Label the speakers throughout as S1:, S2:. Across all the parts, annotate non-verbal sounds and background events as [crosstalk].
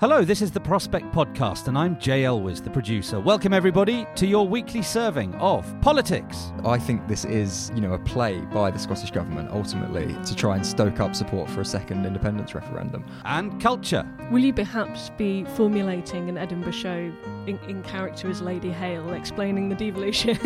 S1: Hello, this is the Prospect Podcast, and I'm Jay Elwes, the producer. Welcome, everybody, to your weekly serving of politics.
S2: I think this is, you know, a play by the Scottish Government ultimately to try and stoke up support for a second independence referendum.
S1: And culture.
S3: Will you perhaps be formulating an Edinburgh show in, in character as Lady Hale, explaining the devolution?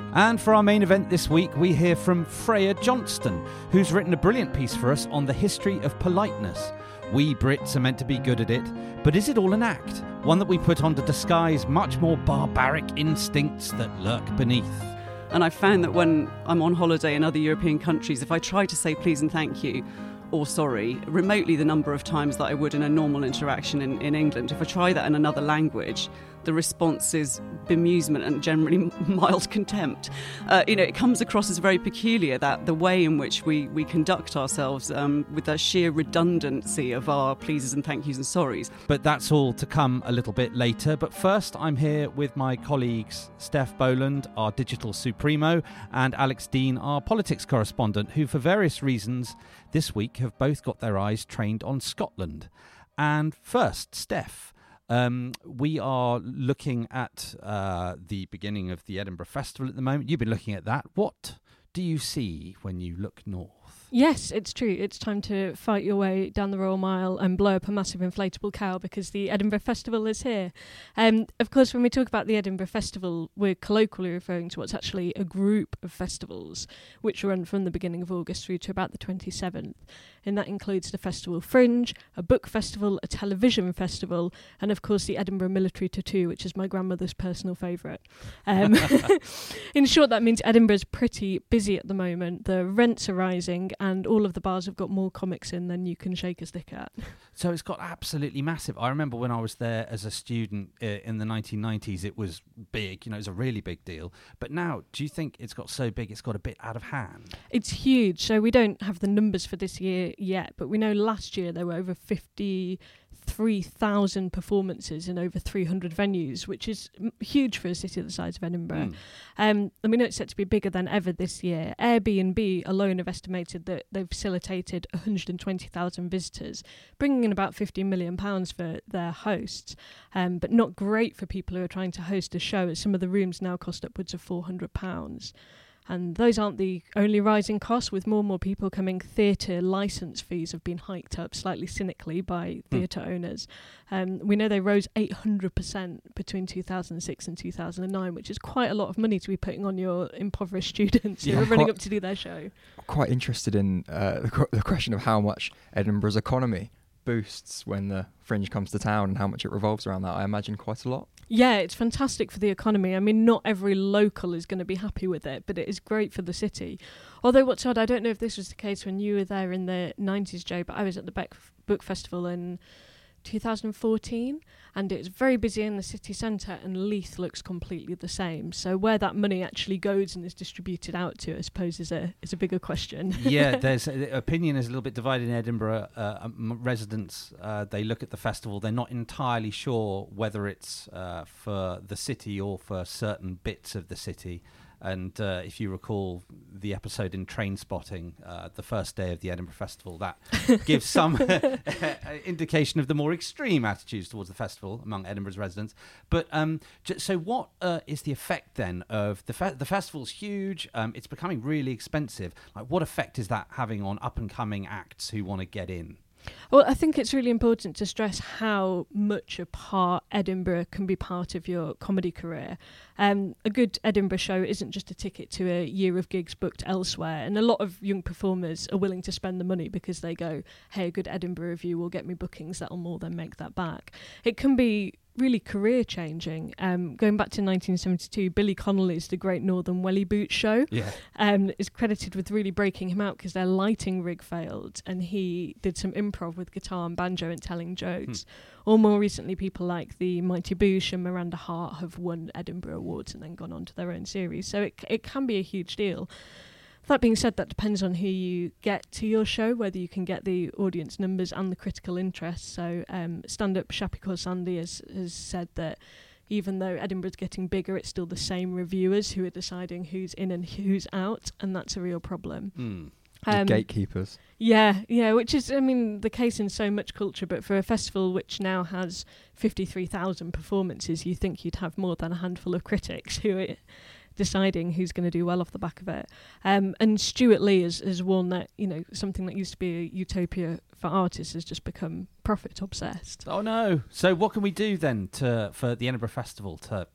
S3: [laughs]
S1: And for our main event this week, we hear from Freya Johnston, who's written a brilliant piece for us on the history of politeness. We Brits are meant to be good at it, but is it all an act? One that we put on to disguise much more barbaric instincts that lurk beneath.
S4: And I've found that when I'm on holiday in other European countries, if I try to say please and thank you or sorry, remotely the number of times that I would in a normal interaction in, in England, if I try that in another language, the response is bemusement and generally [laughs] mild contempt. Uh, you know, it comes across as very peculiar that the way in which we, we conduct ourselves um, with the sheer redundancy of our pleases and thank yous and sorries.
S1: But that's all to come a little bit later. But first, I'm here with my colleagues Steph Boland, our digital supremo, and Alex Dean, our politics correspondent, who, for various reasons, this week have both got their eyes trained on Scotland. And first, Steph. Um, we are looking at uh, the beginning of the Edinburgh Festival at the moment. You've been looking at that. What do you see when you look north?
S3: Yes, it's true. It's time to fight your way down the Royal Mile and blow up a massive inflatable cow because the Edinburgh Festival is here. Um, of course, when we talk about the Edinburgh Festival, we're colloquially referring to what's actually a group of festivals which run from the beginning of August through to about the 27th. And that includes the Festival Fringe, a book festival, a television festival, and of course the Edinburgh Military Tattoo, which is my grandmother's personal favourite. Um, [laughs] [laughs] in short, that means Edinburgh's pretty busy at the moment. The rents are rising, and all of the bars have got more comics in than you can shake a stick at.
S1: So it's got absolutely massive. I remember when I was there as a student uh, in the 1990s, it was big. You know, it was a really big deal. But now, do you think it's got so big it's got a bit out of hand?
S3: It's huge. So we don't have the numbers for this year yet, but we know last year there were over 53,000 performances in over 300 venues, which is m- huge for a city the size of Edinburgh.
S1: Mm.
S3: Um, and we know it's set to be bigger than ever this year. Airbnb alone have estimated that they've facilitated 120,000 visitors, bringing in about 50 million pounds for their hosts. Um, but not great for people who are trying to host a show, as some of the rooms now cost upwards of 400 pounds. And those aren't the only rising costs. With more and more people coming, theatre licence fees have been hiked up slightly cynically by theatre owners. Um, we know they rose 800% between 2006 and 2009, which is quite a lot of money to be putting on your impoverished [laughs] students who are running up to do their show.
S2: Quite interested in uh, the, qu- the question of how much Edinburgh's economy boosts when the fringe comes to town and how much it revolves around that. I imagine quite a lot.
S3: Yeah, it's fantastic for the economy. I mean, not every local is going to be happy with it, but it is great for the city. Although, what's odd, I don't know if this was the case when you were there in the 90s, Joe, but I was at the Beck Book Festival in 2014 and it's very busy in the city centre and Leith looks completely the same. So, where that money actually goes and is distributed out to, I suppose, is a, is a bigger question. [laughs]
S1: yeah, [laughs] there's uh, opinion is a little bit divided in Edinburgh. Uh, um, residents uh, they look at the festival, they're not entirely sure whether it's uh, for the city or for certain bits of the city. And uh, if you recall the episode in Trainspotting, uh, the first day of the Edinburgh Festival, that [laughs] gives some [laughs] indication of the more extreme attitudes towards the festival among Edinburgh's residents. But um, j- so, what uh, is the effect then of the fe- the festival's huge? Um, it's becoming really expensive. Like, what effect is that having on up and coming acts who want to get in?
S3: Well, I think it's really important to stress how much a part Edinburgh can be part of your comedy career. Um, a good Edinburgh show isn't just a ticket to a year of gigs booked elsewhere, and a lot of young performers are willing to spend the money because they go, "Hey, a good Edinburgh review will get me bookings that'll more than make that back." It can be really career changing. Um, going back to 1972, Billy Connolly's The Great Northern Welly Boot Show
S1: Yeah.
S3: um, is credited with really breaking him out because their lighting rig failed and he did some improv with guitar and banjo and telling jokes. Or more recently, people like the Mighty Boosh and Miranda Hart have won Edinburgh Awards and then gone on to their own series. So it, c- it can be a huge deal. That being said, that depends on who you get to your show, whether you can get the audience numbers and the critical interest. So, um, stand up Shappi Khorsandi has, has said that even though Edinburgh's getting bigger, it's still the same reviewers who are deciding who's in and who's out, and that's a real problem.
S1: Mm.
S2: The
S3: Um,
S2: gatekeepers.
S3: yeah, yeah, which is, I mean, the case in so much culture, but for a festival which now has 53,000 performances, you think you'd have more than a handful of critics who are deciding who's going to do well off the back of it. Um, and Stewart Lee has, has warned that, you know, something that used to be a utopia for artists has just become profit obsessed.
S1: Oh no! So what can we do then to for the Edinburgh Festival to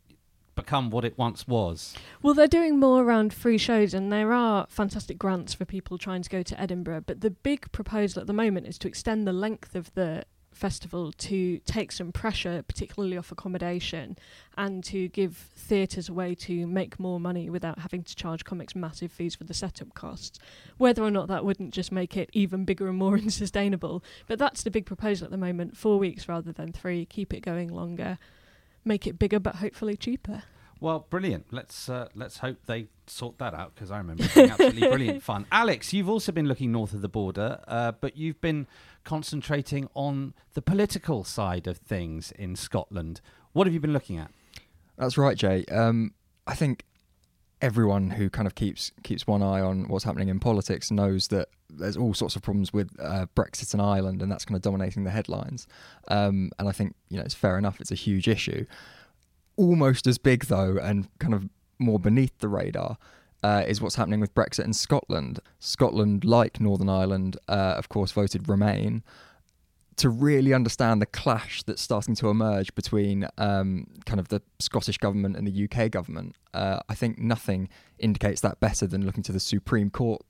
S1: become what it once was?
S3: Well, they're doing more around free shows, and there are fantastic grants for people trying to go to Edinburgh. But the big proposal at the moment is to extend the length of the festival to take some pressure, particularly off accommodation, and to give theatres a way to make more money without having to charge comics massive fees for the setup costs. Whether or not that wouldn't just make it even bigger and more [laughs] unsustainable. But that's the big proposal at the moment four weeks rather than three, keep it going longer. Make it bigger, but hopefully cheaper.
S1: Well, brilliant. Let's uh, let's hope they sort that out because I remember it being absolutely [laughs] brilliant fun. Alex, you've also been looking north of the border, uh, but you've been concentrating on the political side of things in Scotland. What have you been looking at?
S2: That's right, Jay. Um, I think everyone who kind of keeps keeps one eye on what's happening in politics knows that there's all sorts of problems with uh, Brexit and Ireland, and that's kind of dominating the headlines. Um, and I think you know it's fair enough; it's a huge issue. Almost as big though, and kind of more beneath the radar. Uh, is what's happening with Brexit in Scotland. Scotland, like Northern Ireland, uh, of course, voted Remain to really understand the clash that's starting to emerge between um, kind of the Scottish government and the UK government, uh, I think nothing indicates that better than looking to the Supreme Court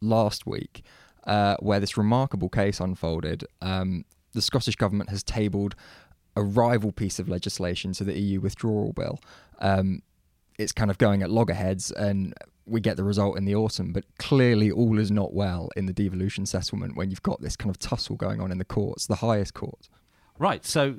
S2: last week, uh, where this remarkable case unfolded. Um, the Scottish government has tabled a rival piece of legislation to the EU withdrawal bill. Um, it's kind of going at loggerheads and we get the result in the autumn, but clearly all is not well in the devolution settlement when you've got this kind of tussle going on in the courts, the highest court.
S1: Right. So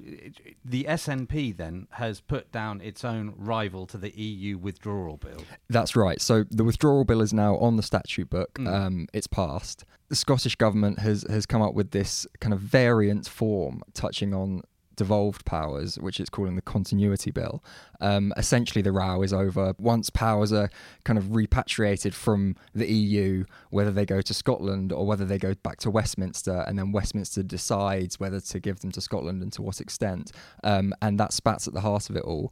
S1: the SNP then has put down its own rival to the EU withdrawal bill.
S2: That's right. So the withdrawal bill is now on the statute book.
S1: Mm.
S2: Um, it's passed. The Scottish government has has come up with this kind of variant form touching on devolved powers, which it's calling the continuity bill. Um, essentially, the row is over once powers are kind of repatriated from the EU, whether they go to Scotland or whether they go back to Westminster, and then Westminster decides whether to give them to Scotland and to what extent. Um, and that spats at the heart of it all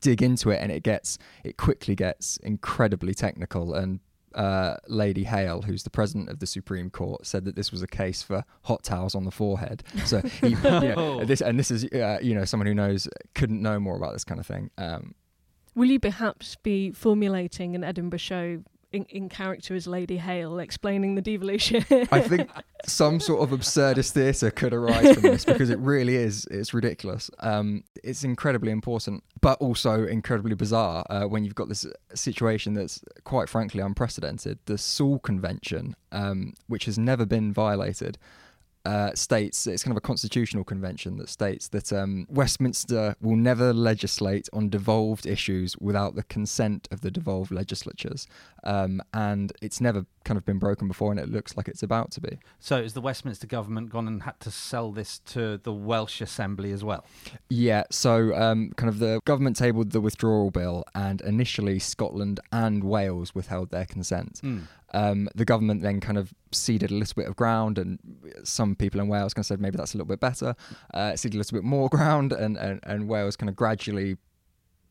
S2: dig into it and it gets it quickly gets incredibly technical and uh, Lady Hale, who's the president of the Supreme Court, said that this was a case for hot towels on the forehead. So, he, [laughs] you know, this and this is uh, you know someone who knows couldn't know more about this kind of thing. Um,
S3: Will you perhaps be formulating an Edinburgh show in, in character as Lady Hale, explaining the devolution?
S2: I think [laughs] some sort of absurdist theatre could arise from this because it really is. It's ridiculous. Um, it's incredibly important, but also incredibly bizarre uh, when you've got this situation that's quite frankly unprecedented. The Sewel Convention, um, which has never been violated. Uh, states it's kind of a constitutional convention that states that um, Westminster will never legislate on devolved issues without the consent of the devolved legislatures, um, and it's never kind of been broken before, and it looks like it's about to be.
S1: So has the Westminster government gone and had to sell this to the Welsh Assembly as well?
S2: Yeah, so um, kind of the government tabled the withdrawal bill, and initially Scotland and Wales withheld their consent.
S1: Mm.
S2: Um, the government then kind of ceded a little bit of ground, and some people in Wales kind of said maybe that's a little bit better. Uh, ceded a little bit more [laughs] ground, and, and, and Wales kind of gradually,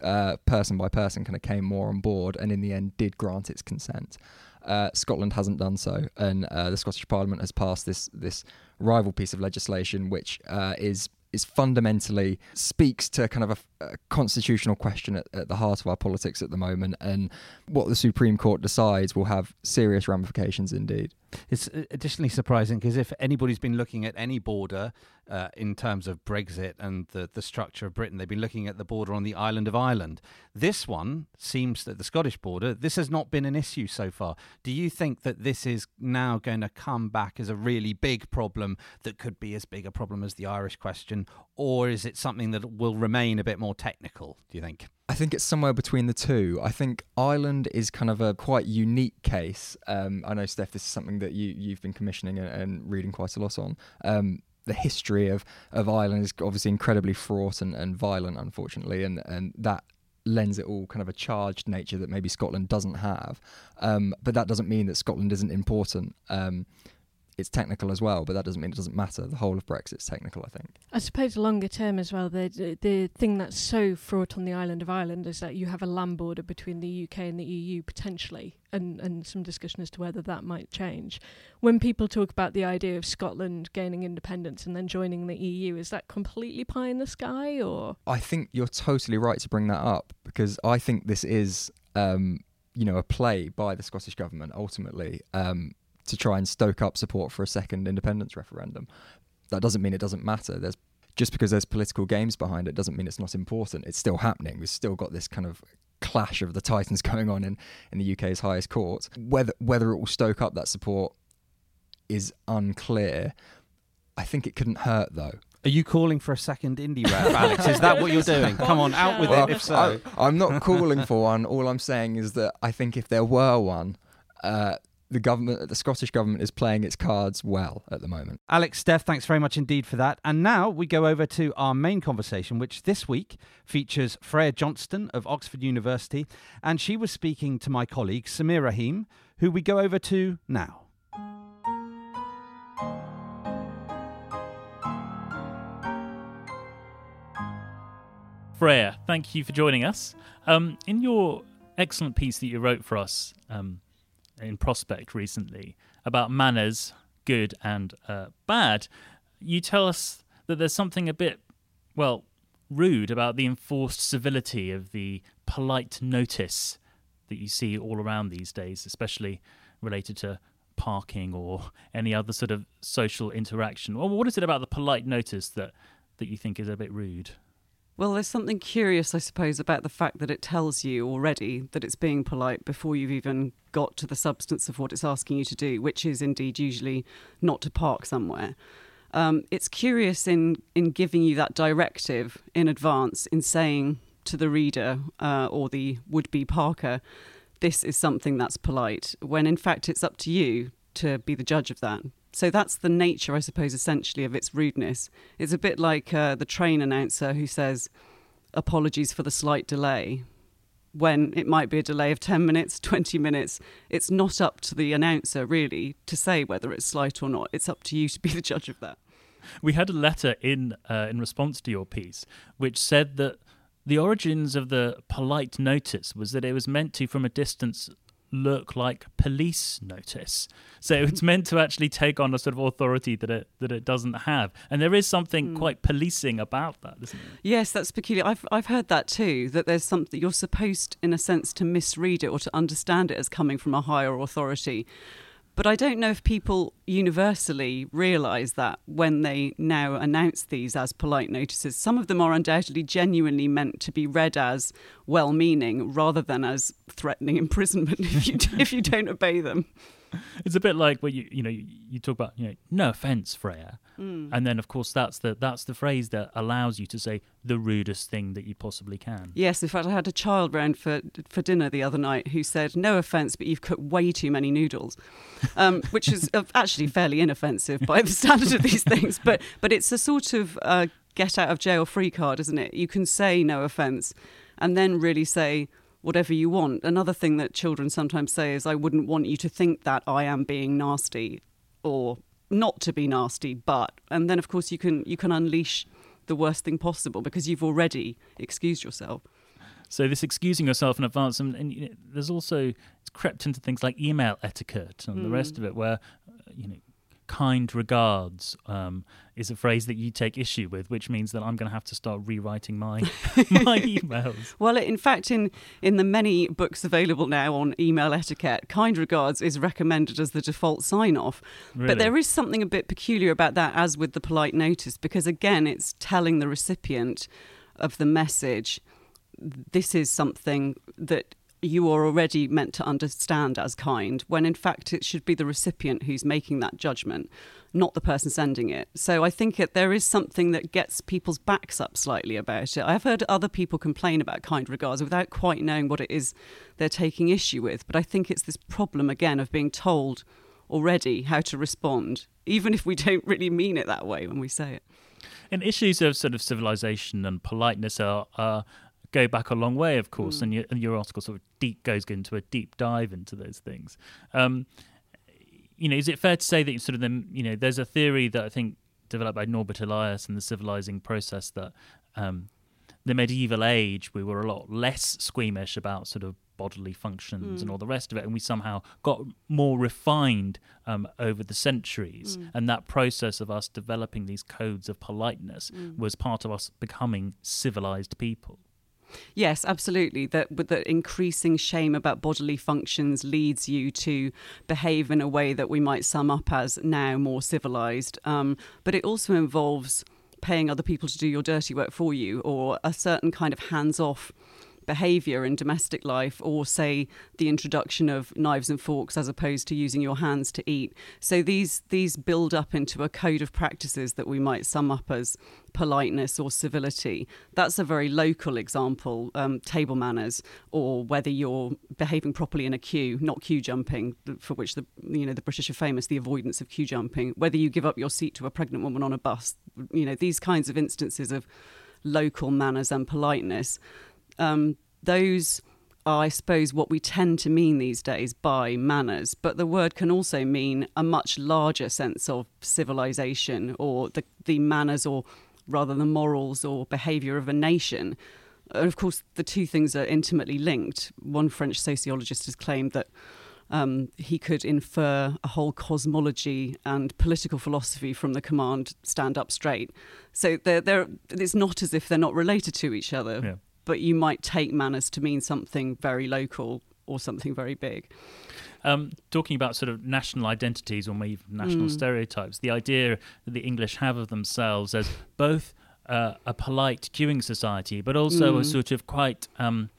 S2: uh, person by person, kind of came more on board, and in the end did grant its consent. Uh, Scotland hasn't done so, and uh, the Scottish Parliament has passed this this rival piece of legislation, which uh, is is fundamentally speaks to kind of a, constitutional question at, at, the heart of our politics at the moment, and what the Supreme Court decides will have serious ramifications indeed.
S1: It's uh, additionally surprising because if anybody's been looking at any border uh, in terms of Brexit and the, the structure of Britain, they've been looking at the border on the island of Ireland. This one seems that the Scottish border, this has not been an issue so far. Do you think that this is now going to come back as a really big problem that could be as big a problem as the Irish question, or is it something that will remain a bit more technical, do you think?
S2: I think it's somewhere between the two. I think Ireland is kind of a quite unique case. Um, I know, Steph, this is something that you, you've been commissioning and, and reading quite a lot on. Um, the history of, of Ireland is obviously incredibly fraught and, and violent, unfortunately, and, and that lends it all kind of a charged nature that maybe Scotland doesn't have. Um, but that doesn't mean that Scotland isn't important. Um, it's technical as well, but that doesn't mean it doesn't matter. The whole of Brexit's technical, I think.
S3: I suppose longer term as well, the the thing that's so fraught on the island of Ireland is that you have a land border between the UK and the EU potentially, and, and some discussion as to whether that might change. When people talk about the idea of Scotland gaining independence and then joining the EU, is that completely pie in the sky, or?
S2: I think you're totally right to bring that up because I think this is. Um, you know, a play by the Scottish government ultimately. Um, to try and stoke up support for a second independence referendum. That doesn't mean it doesn't matter. There's just because there's political games behind it doesn't mean it's not important. It's still happening. We've still got this kind of clash of the titans [laughs] going on in, in the UK's highest court. Whether whether it will stoke up that support is unclear. I think it couldn't hurt though.
S1: Are you calling for a second indyref, Alex? Is that what you're doing? Come on, out with well, it. If so,
S2: I, am not calling for one. All I'm saying is that I think if there were one, uh, the government, the Scottish government, is playing its cards well at the moment.
S1: Alex, Steph, thanks very much indeed for that. And now we go over to our main conversation, which this week features Freya Johnston of Oxford University, and she was speaking to my colleague Sameer Rahim, who we go over to now.
S5: Freya, thank you for joining us. Um, in your excellent piece that you wrote for us, um, in Prospect recently about manners, good and uh, bad. You tell us that there's something a bit, well, rude about the enforced civility of the polite notice that you see all around these days, especially related to parking or any other sort of social interaction. Well, what is it about the polite notice that, that you think is a bit rude?
S4: Well, there's something curious, I suppose, about the fact that it tells you already that it's being polite before you've even got to the substance of what it's asking you to do, which is indeed usually not to park somewhere. Um, it's curious in, in giving you that directive in advance, in saying to the reader uh, or the would be parker, this is something that's polite, when in fact it's up to you to be the judge of that so that's the nature, I suppose, essentially of its rudeness. It's a bit like uh, the train announcer who says, apologies for the slight delay, when it might be a delay of 10 minutes, [laughs] 20 minutes. It's not up to the announcer, really, to say whether it's slight or not. It's up to you to be [laughs] the judge of that.
S5: We had a letter in, uh, in response to your piece which said that the origins of the polite notice was that it was meant to, from a distance, look like police notice. So it's meant to actually take on a sort of authority that it that it doesn't have. And there is something mm. quite policing about that, isn't there?
S4: Yes, that's peculiar. I've I've heard that too. That there's something you're supposed, in a sense, to misread it or to understand it as coming from a higher authority. But I don't know if people universally realise that when they now announce these as polite notices. Some of them are undoubtedly genuinely meant to be read as well meaning rather than as threatening [laughs] imprisonment if you, if you don't obey them. [laughs]
S5: it's a bit like where you you know you, you talk about you know no offense Freya, mm. and then of course that's the that's the phrase that allows you to say the rudest thing that you possibly can.
S4: Yes, in fact, I had a child round for for dinner the other night who said no offense, but you've cooked way too many noodles, um, [laughs] which is actually fairly inoffensive by the [laughs] standard of these things, but but it's a sort of uh, get out of jail free card, isn't it? You can say no offense, and then really say whatever you want. Another thing that children sometimes say is, I wouldn't want you to think that I am being nasty or not to be nasty, but. And then, of course, you can, you can unleash the worst thing possible because you've already excused yourself.
S5: so this excusing yourself in advance, and, and you know, there's also it's crept into things like email etiquette and the rest of it, where uh, you know kind regards um, is a phrase that you take issue with, which means that I'm going to have to start rewriting my [laughs] my emails.
S4: Well, in fact, in in the many books available now on email etiquette, kind regards is recommended as the default sign off.
S5: Really?
S4: But there is something a bit peculiar about that, as with the polite notice, because again, it's telling the recipient of the message this is something that you are already meant to understand as kind, when in fact it should be the recipient who's making that judgment, not the person sending it. So I think it, there is something that gets people's backs up slightly about it. I've heard other people complain about kind regards without quite knowing what it is they're taking issue with. But I think it's this problem again of being told already how to respond, even if we don't really mean it that way when we say it.
S5: And issues of sort of civilization and politeness are, are go back a long way, of course,
S4: Mm.
S5: and, your, and your article sort of deep goes into a deep dive into those things. Um, you know, is it fair to say that sort of the you know, there's a theory that I think developed by Norbert Elias and the civilizing process that um, the medieval age we were a lot less squeamish about sort of bodily functions and all the rest of it, and we somehow got more refined um, over the centuries. And that process of us developing these codes of politeness was part of us becoming civilized people.
S4: Yes, absolutely. That the increasing shame about bodily functions leads you to behave in a way that we might sum up as now more civilized. Um, but it also involves paying other people to do your dirty work for you, or a certain kind of hands-off behavior in domestic life or say the introduction of knives and forks as opposed to using your hands to eat. So these these build up into a code of practices that we might sum up as politeness or civility. That's a very local example um, table manners or whether you're behaving properly in a queue not queue jumping for which the you know the british are famous the avoidance of queue jumping. Whether you give up your seat to a pregnant woman on a bus you know these kinds of instances of local manners and politeness um, those are, I suppose, what we tend to mean these days by manners. But the word can also mean a much larger sense of civilization or the, the manners or rather the morals or behavior of a nation. And of course, the two things are intimately linked. One French sociologist has claimed that um, he could infer a whole cosmology and political philosophy from the command "stand up straight." So they're, they're, it's not as if they're not related to each other,
S5: Yeah.
S4: But you might take manners to mean something very local or something very big.
S5: Um, talking about sort of national identities or maybe national
S4: Mm.
S5: stereotypes, the idea that the English have of themselves as both uh, a polite queuing society, but also a
S4: Mm.
S5: sort of quite. Um,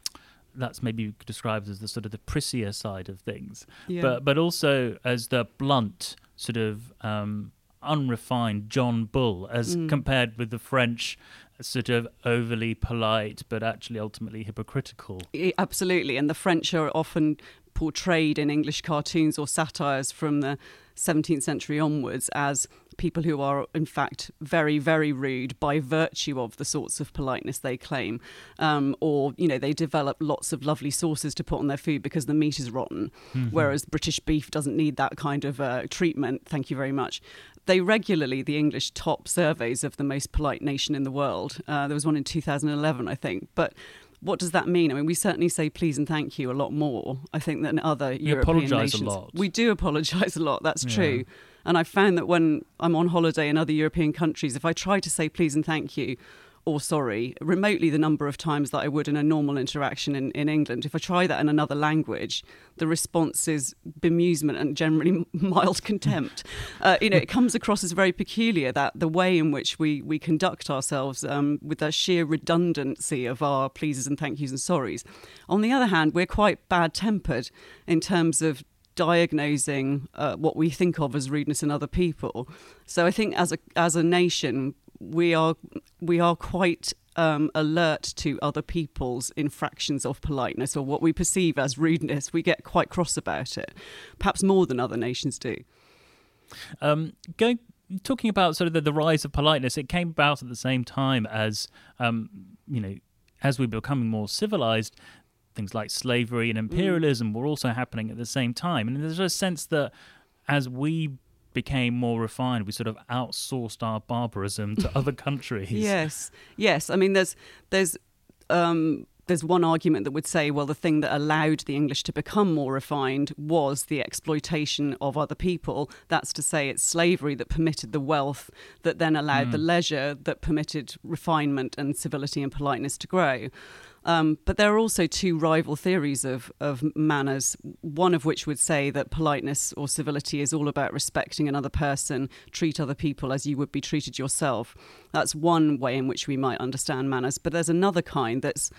S5: that's maybe described as the sort of the prissier side of things,
S4: Yeah.
S5: but but also as the blunt sort of um, unrefined John Bull, as
S4: Mm.
S5: compared with the French sort of overly polite but actually ultimately hypocritical.
S4: Absolutely, and the French are often portrayed in English cartoons or satires from the 17th century onwards as people who are, in fact, very, very rude by virtue of the sorts of politeness they claim. Um, or, you know, they develop lots of lovely sauces to put on their food because the meat is rotten, whereas British beef doesn't need that kind of uh, treatment. Thank you very much. They regularly, the English top surveys of the most polite nation in the world. Uh, there was one in 2011, I think. But what does that mean? I mean, we certainly say please and thank you a lot more, I think, than other European nations.
S5: lot.
S4: We do apologise [laughs] a lot, that's
S5: Yeah.
S4: true. And I've found that when I'm on holiday in other European countries, if I try to say please and thank you or sorry, remotely the number of times that I would in a normal interaction in, in England, if I try that in another language, the response is bemusement and generally [laughs] mild contempt. Uh, you know, it comes across as very peculiar that the way in which we, we conduct ourselves um, with the sheer redundancy of our pleases and thank yous and sorries. On the other hand, we're quite bad tempered in terms of diagnosing uh, what we think of as rudeness in other people. So I think as a as a nation, we are we are quite um, alert to other people's infractions of politeness or what we perceive as rudeness. We get quite cross about it, perhaps more than other nations do.
S5: Um, going talking about sort of the, the rise of politeness, it came about at the same time as um, you know, as we were becoming more civilized. Things like slavery and imperialism were also happening at the same time, and there's a sense that as we became more refined, we sort of outsourced our barbarism to [laughs] other countries.
S4: Yes, yes. I mean, there's there's um, there's one argument that would say, well, the thing that allowed the English to become more refined was the exploitation of other people. That's to say, it's slavery that permitted the wealth that then allowed mm. the leisure that permitted refinement and civility and politeness to grow. Um, but there are also two rival theories of, of manners, one of which would say that politeness or civility is all about respecting another person, treat other people as you would be treated yourself. That's one way in which we might understand manners. But there's another kind that's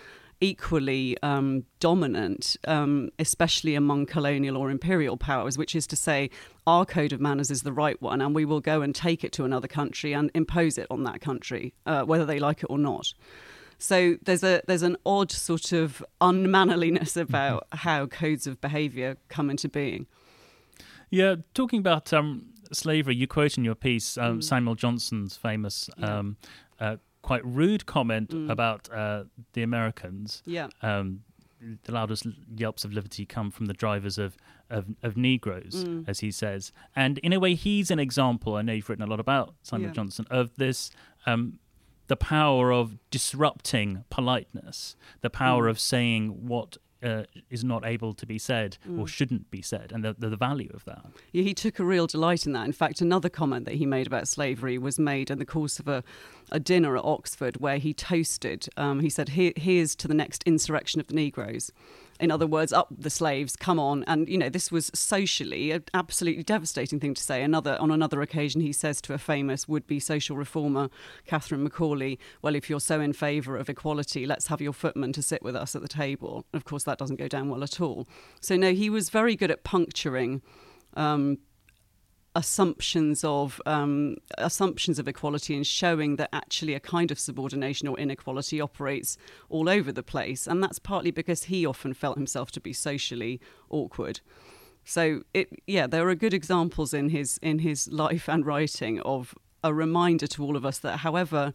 S4: equally um, dominant, um, especially among colonial or imperial powers, which is to say, our code of manners is the right one, and we will go and take it to another country and impose it on that country, uh, whether they like it or not. So there's a there's an odd sort of unmannerliness about mm-hmm. how codes of behaviour come into being.
S5: Yeah, talking about um, slavery, you quote in your piece um, mm. Samuel Johnson's famous. Yeah. Um, uh, quite rude comment mm. about uh, the Americans.
S4: Yeah.
S5: Um, the loudest yelps of liberty come from the drivers of of, of Negroes, mm. as he says. And in a way, he's an example. I know you've written a lot about Samuel yeah. Johnson of this um, the power of disrupting politeness, the power mm. of saying what uh, is not able to be said mm. or shouldn't be said, and the, the, the, value of that.
S4: Yeah, he took a real delight in that. In fact, another comment that he made about slavery was made in the course of a, a dinner at Oxford where he toasted. Um, he said, Here, Here's to the next insurrection of the Negroes in other words, up the slaves, come on. And, you know, this was socially an absolutely devastating thing to say. Another On another occasion, he says to a famous would be social reformer, Catharine Macaulay, well, if you're so in favour of equality, let's have your footman to sit with us at the table. of course, that doesn't go down well at all. So, no, he was very good at puncturing. Um, assumptions of um, assumptions of equality and showing that actually a kind of subordination or inequality operates all over the place, and that's partly because he often felt himself to be socially awkward. So it, yeah, there are good examples in his in his [laughs] life and writing of a reminder to all of us that however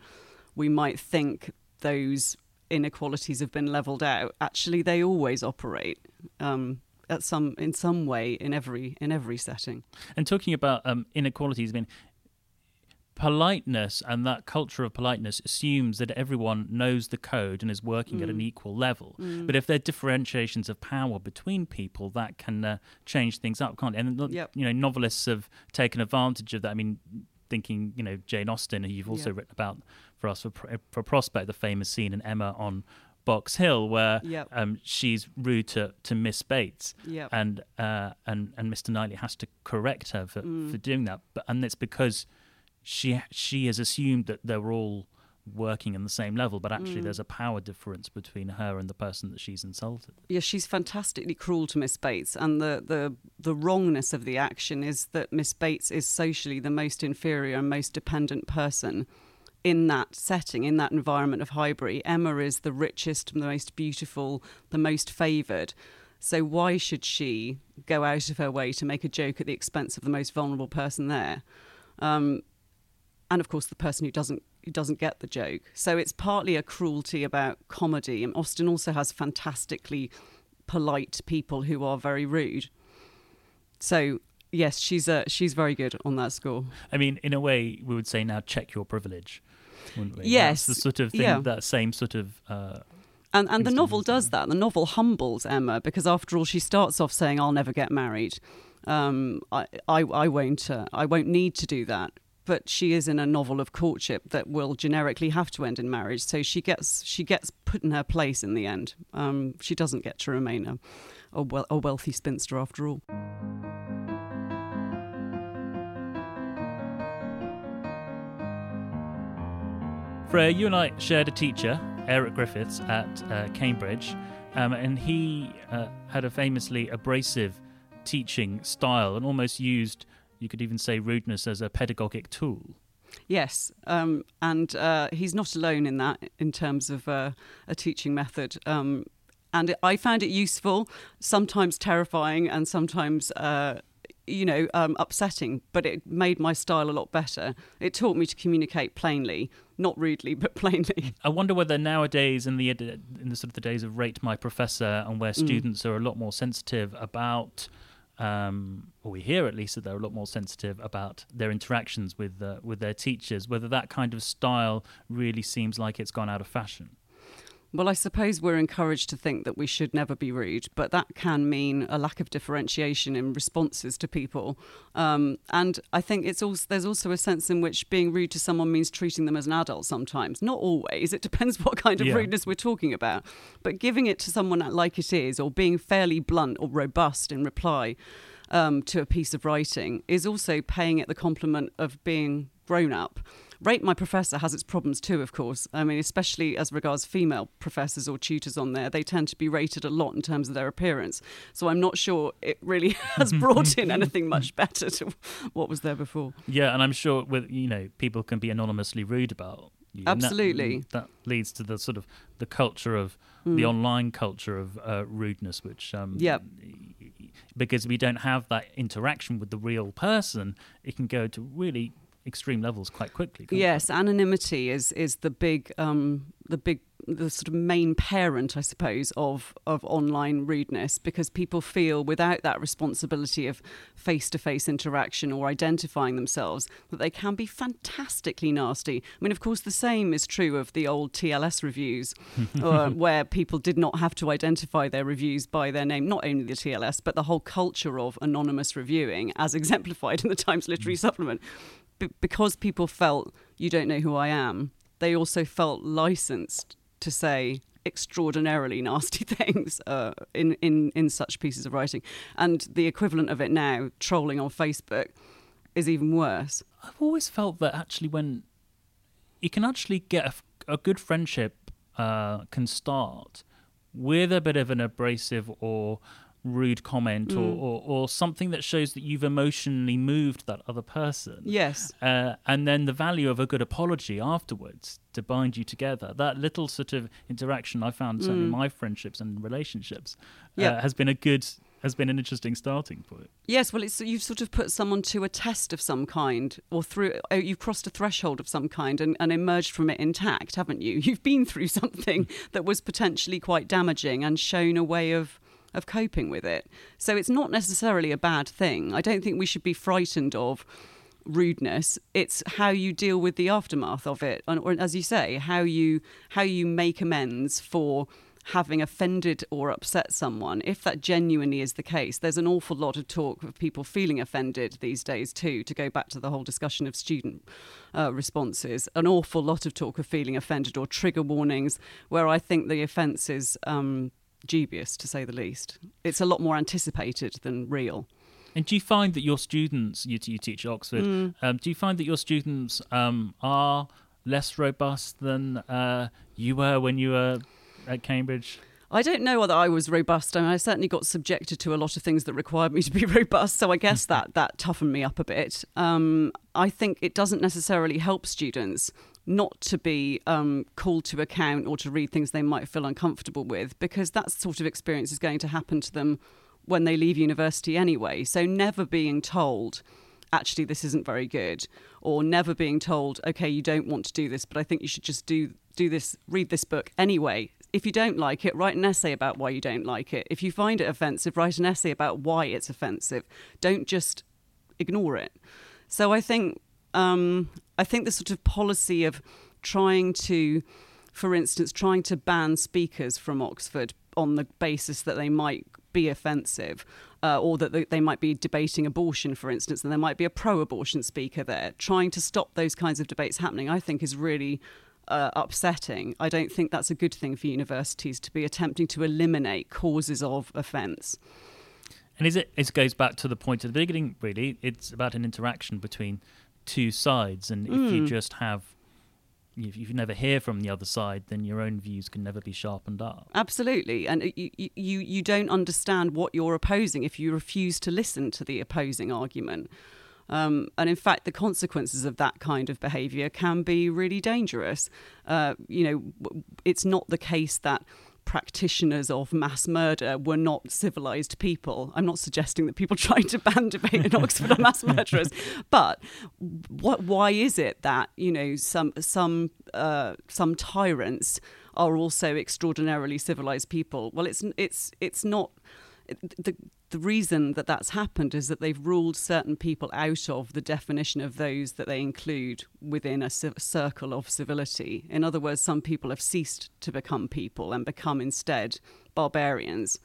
S4: we might think those inequalities have been leveled out, actually they always operate. Um, at some in some way in every in every setting.
S5: And talking about um, inequalities, I mean, politeness and that culture of politeness assumes that everyone knows the code and is working mm. at an mm. equal level. Mm. But if there are differentiations of power between people, that can uh, change things up, can't it? And yep. you know, novelists have taken advantage of that. I mean, thinking you know Jane Austen, who you've also yep. written about for us for, for Prospect, the famous scene in Emma on Box Hill where
S4: yep.
S5: um, she's rude to, to Miss Bates,
S4: yep.
S5: and uh, and and Mr. Knightley has to correct her for, mm. for doing that. But and it's because she she has assumed that they're all working in the same level, but actually mm. there's a power difference between her and the person that she's insulted.
S4: Yeah, she's fantastically cruel to Miss Bates, and the the the wrongness of the action is that Miss Bates is socially the most inferior and most dependent person in that setting, in that environment of Highbury. Emma is the richest, the most beautiful, the most favoured. So why should she go out of her way to make a joke at the expense of the most vulnerable person there? Um, and of course, the person who doesn't who doesn't get the joke. So it's partly a cruelty about comedy. And Austen also has fantastically polite people who are very rude. So yes, she's uh, she's very good on that score.
S5: I mean, in a way, we would say now check your privilege
S4: wouldn't we? Yes,
S5: That's the sort of thing. Yeah. That same sort of. Uh,
S4: and and the novel does that. The novel humbles Emma because after all, she starts off saying, "I'll never get married. Um, I, I I won't uh, I won't need to do that." But she is in a novel of courtship that will generically have to end in marriage. So she gets she gets put in her place in the end. Um, she doesn't get to remain a a, we- a wealthy spinster after all.
S5: Freya, you and I shared a teacher, Eric Griffiths, at uh, Cambridge, um, and he uh, had a famously abrasive teaching style and almost used, you could even say, rudeness as a pedagogic tool.
S4: Yes, um, and uh, he's not alone in that in terms of uh, a teaching method. Um, and I found it useful, sometimes terrifying, and sometimes uh, you know, um, upsetting, but it made my style a lot better. It taught me to communicate plainly, not rudely, but [laughs] plainly.
S5: I wonder whether nowadays, in the in the sort of the days of rate my professor, and where mm. students mm. are a lot more sensitive about, um, or we hear at least that they're a lot more sensitive about their interactions with uh, with their teachers, whether that kind of style really seems like it's gone out of fashion.
S4: Well, I suppose we're encouraged to think that we should never be rude, but that can mean a lack of differentiation in responses to people. Um, and I think it's also there's also a sense in which being rude to someone means treating them as an adult. Sometimes, not always. It [laughs] depends what kind of
S5: Yeah.
S4: rudeness we're talking about. But giving it to someone like it is, or being fairly blunt or robust in reply um, to a piece of writing, is also paying it the compliment of being grown up. Rate My Professor has its problems too, of course. I mean, especially as regards female professors or tutors on there, they tend to be rated a lot in terms of their appearance. So I'm not sure it really [laughs] has brought in anything [laughs] much better to what was there before.
S5: Yeah, and I'm sure with you know people can be anonymously rude about you. and that-
S4: Absolutely.
S5: that, leads to the sort of the culture of the
S4: Mm.
S5: online culture of uh, rudeness, which um,
S4: Yep.
S5: because we don't have that interaction with the real person, it can go to really extreme levels quite quickly. can't it?
S4: Yes, anonymity is is the big um, the big the sort of main parent, I suppose, of of online rudeness because people feel without that responsibility of face to face interaction or identifying themselves that they can be fantastically nasty. I mean, of course, the same is true of the old TLS reviews, [laughs] uh, where people did not have to identify their reviews by their name. Not only the TLS, but the whole culture of anonymous reviewing, as [laughs] exemplified in the Times Literary Supplement b- because people felt you don't know who I am, they also felt licensed to say extraordinarily nasty [laughs] things uh, in, in, in such pieces of writing. And the equivalent of it now, trolling on Facebook, is even worse.
S5: I've always felt that actually when you can actually get a good friendship uh, can start with a bit of an abrasive or rude comment or,
S4: Mm.
S5: or, or something that shows that you've emotionally moved that other person.
S4: Yes.
S5: Uh, and then the value of a good apology afterwards to bind you together. That little sort of interaction I found certainly in
S4: Mm.
S5: my friendships and relationships uh, has been a good has been an interesting starting point.
S4: Yes, well, it's you've sort of put someone to a test of some kind, or through uh, you've crossed a threshold of some kind and, and emerged from it intact, haven't you? [laughs] You've been through something [laughs] that was potentially quite damaging and shown a way of of coping with it. So it's not necessarily a bad thing. I don't think we should be frightened of rudeness it's how you deal with the aftermath of it and, or as you say how you how you make amends for having offended or upset someone, if that genuinely is the case, there's an awful lot of talk of people feeling offended these days too. To go back to the whole discussion of student uh, responses, an awful lot of talk of feeling offended or trigger warnings, where I think the offence is um, dubious to say the least. It's a lot more anticipated than real.
S5: And do you find that your students, you, you teach at Oxford,
S4: Mm.
S5: um, do you find that your students um, are less robust than uh, you were when you were at Cambridge?
S4: I don't know whether I was robust. I mean, I certainly got subjected to a lot of things that required me to be [laughs] robust. So I guess [laughs] that that toughened me up a bit. Um, I think it doesn't necessarily help students not to be um, called to account or to read things they might feel uncomfortable with, because that sort of experience is going to happen to them when they leave university anyway. So never being told. Actually, this isn't very good, or never being told, okay, you don't want to do this, but I think you should just do do this, read this book anyway. If you don't like it, write an essay about why you don't like it. If you find it offensive, write an essay about why it's offensive. Don't just ignore it. So I think um, I think the sort of policy of trying to, for instance, trying to ban speakers from Oxford on the basis that they might be offensive. Uh, or that they- might be debating abortion, for instance, and there might be a pro abortion speaker there. Trying to stop those kinds of debates happening, I think, is really uh, upsetting. I don't think that's a good thing for universities to be attempting to eliminate causes of offence.
S5: And is it? It goes back to the point at the beginning. Really, it's about an interaction between two sides, and if you
S4: Mm.
S5: just have, if you never hear from the other side, then your own views can never be sharpened up.
S4: Absolutely, and you, you you you don't understand what you're opposing if you refuse to listen to the opposing argument. Um, and in fact, the consequences of that kind of behaviour can be really dangerous. Uh, you know, it's not the case that practitioners of mass murder were not civilized people. I'm not suggesting that people [laughs] trying to ban debate in Oxford are mass murderers, [laughs] but what? Why is it that you know some some uh, some tyrants are also extraordinarily civilized people? Well, it's it's it's not the the reason that that's happened is that they've ruled certain people out of the definition of those that they include within a circle of civility. In other words, some people have ceased to become people and become instead barbarians.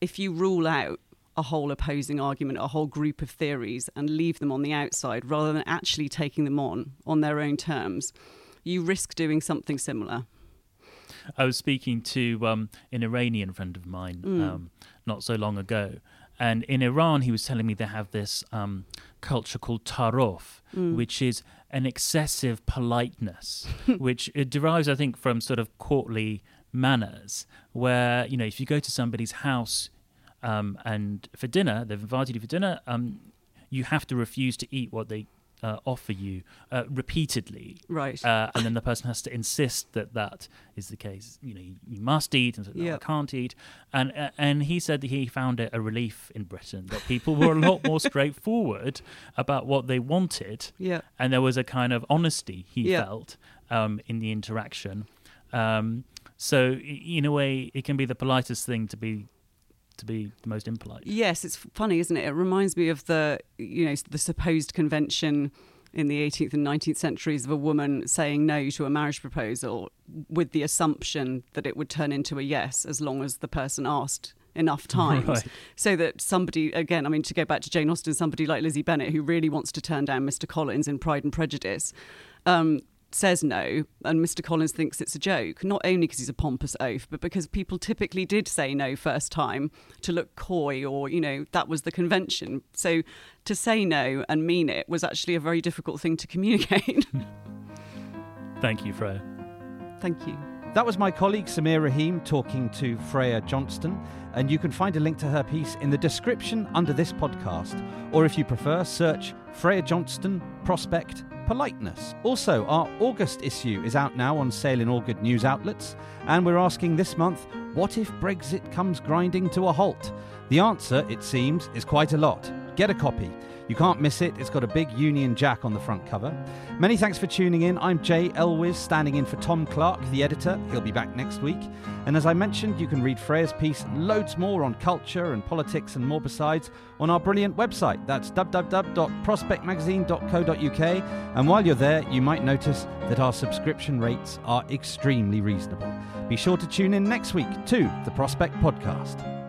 S4: If you rule out a whole opposing argument, a whole group of theories, and leave them on the outside rather than actually taking them on on their own terms, you risk doing something similar.
S5: I was speaking to um, an Iranian friend of mine mm. um, not so long ago, and in Iran, he was telling me they have this um, culture called tarof, mm. which is an excessive politeness, [laughs] which it derives, I think, from sort of courtly manners, where you know if you go to somebody's house um, and for dinner, they've invited you for dinner, um, you have to refuse to eat what they uh, offer you uh, repeatedly,
S4: right?
S5: Uh, and then the person has to insist that that is the case. You know, you, you must eat, and so, no, I can't eat. And uh, and he said that he found it a relief in Britain that people were a lot more [laughs] straightforward about what they wanted,
S4: yeah.
S5: And there was a kind of honesty he yeah. felt um, in the interaction. Um, so in a way, it can be the politest thing to be to be the most impolite.
S4: Yes, it's funny, isn't it? It reminds me of the you know the supposed convention in the 18th and 19th centuries of a woman saying no to a marriage proposal with the assumption that it would turn into a yes as long as the person asked enough [laughs] times right. so that somebody again i mean to go back to jane austen somebody like lizzie bennet who really wants to turn down mr collins in pride and prejudice um, says no and Mr. Collins thinks it's a joke, not only because he's a pompous oaf, but because people typically did say no first time to look coy or, you know, that was the convention. So to say no and mean it was actually a very difficult thing to communicate. [laughs]
S5: Thank you, Freya.
S4: Thank you.
S1: That was my colleague Sameer Rahim talking to Freya Johnston, and you can find a link to her piece in the description under this podcast. Or if you prefer, search Freya Johnston Prospect politeness. Also, our August issue is out now on sale in all good news outlets, and we're asking this month what if Brexit comes grinding to a halt? The answer, it seems, is quite a lot. Get a copy. You can't miss it, it's got a big Union Jack on the front cover. Many thanks for tuning in. I'm Jay Elwes, standing in for Tom Clark, the editor. He'll be back next week. And as I mentioned, you can read Freya's piece and loads more on culture and politics and more besides on our brilliant website. That's www.prospectmagazine.co.uk. And while you're there, you might notice that our subscription rates are extremely reasonable. Be sure to tune in next week to the Prospect Podcast.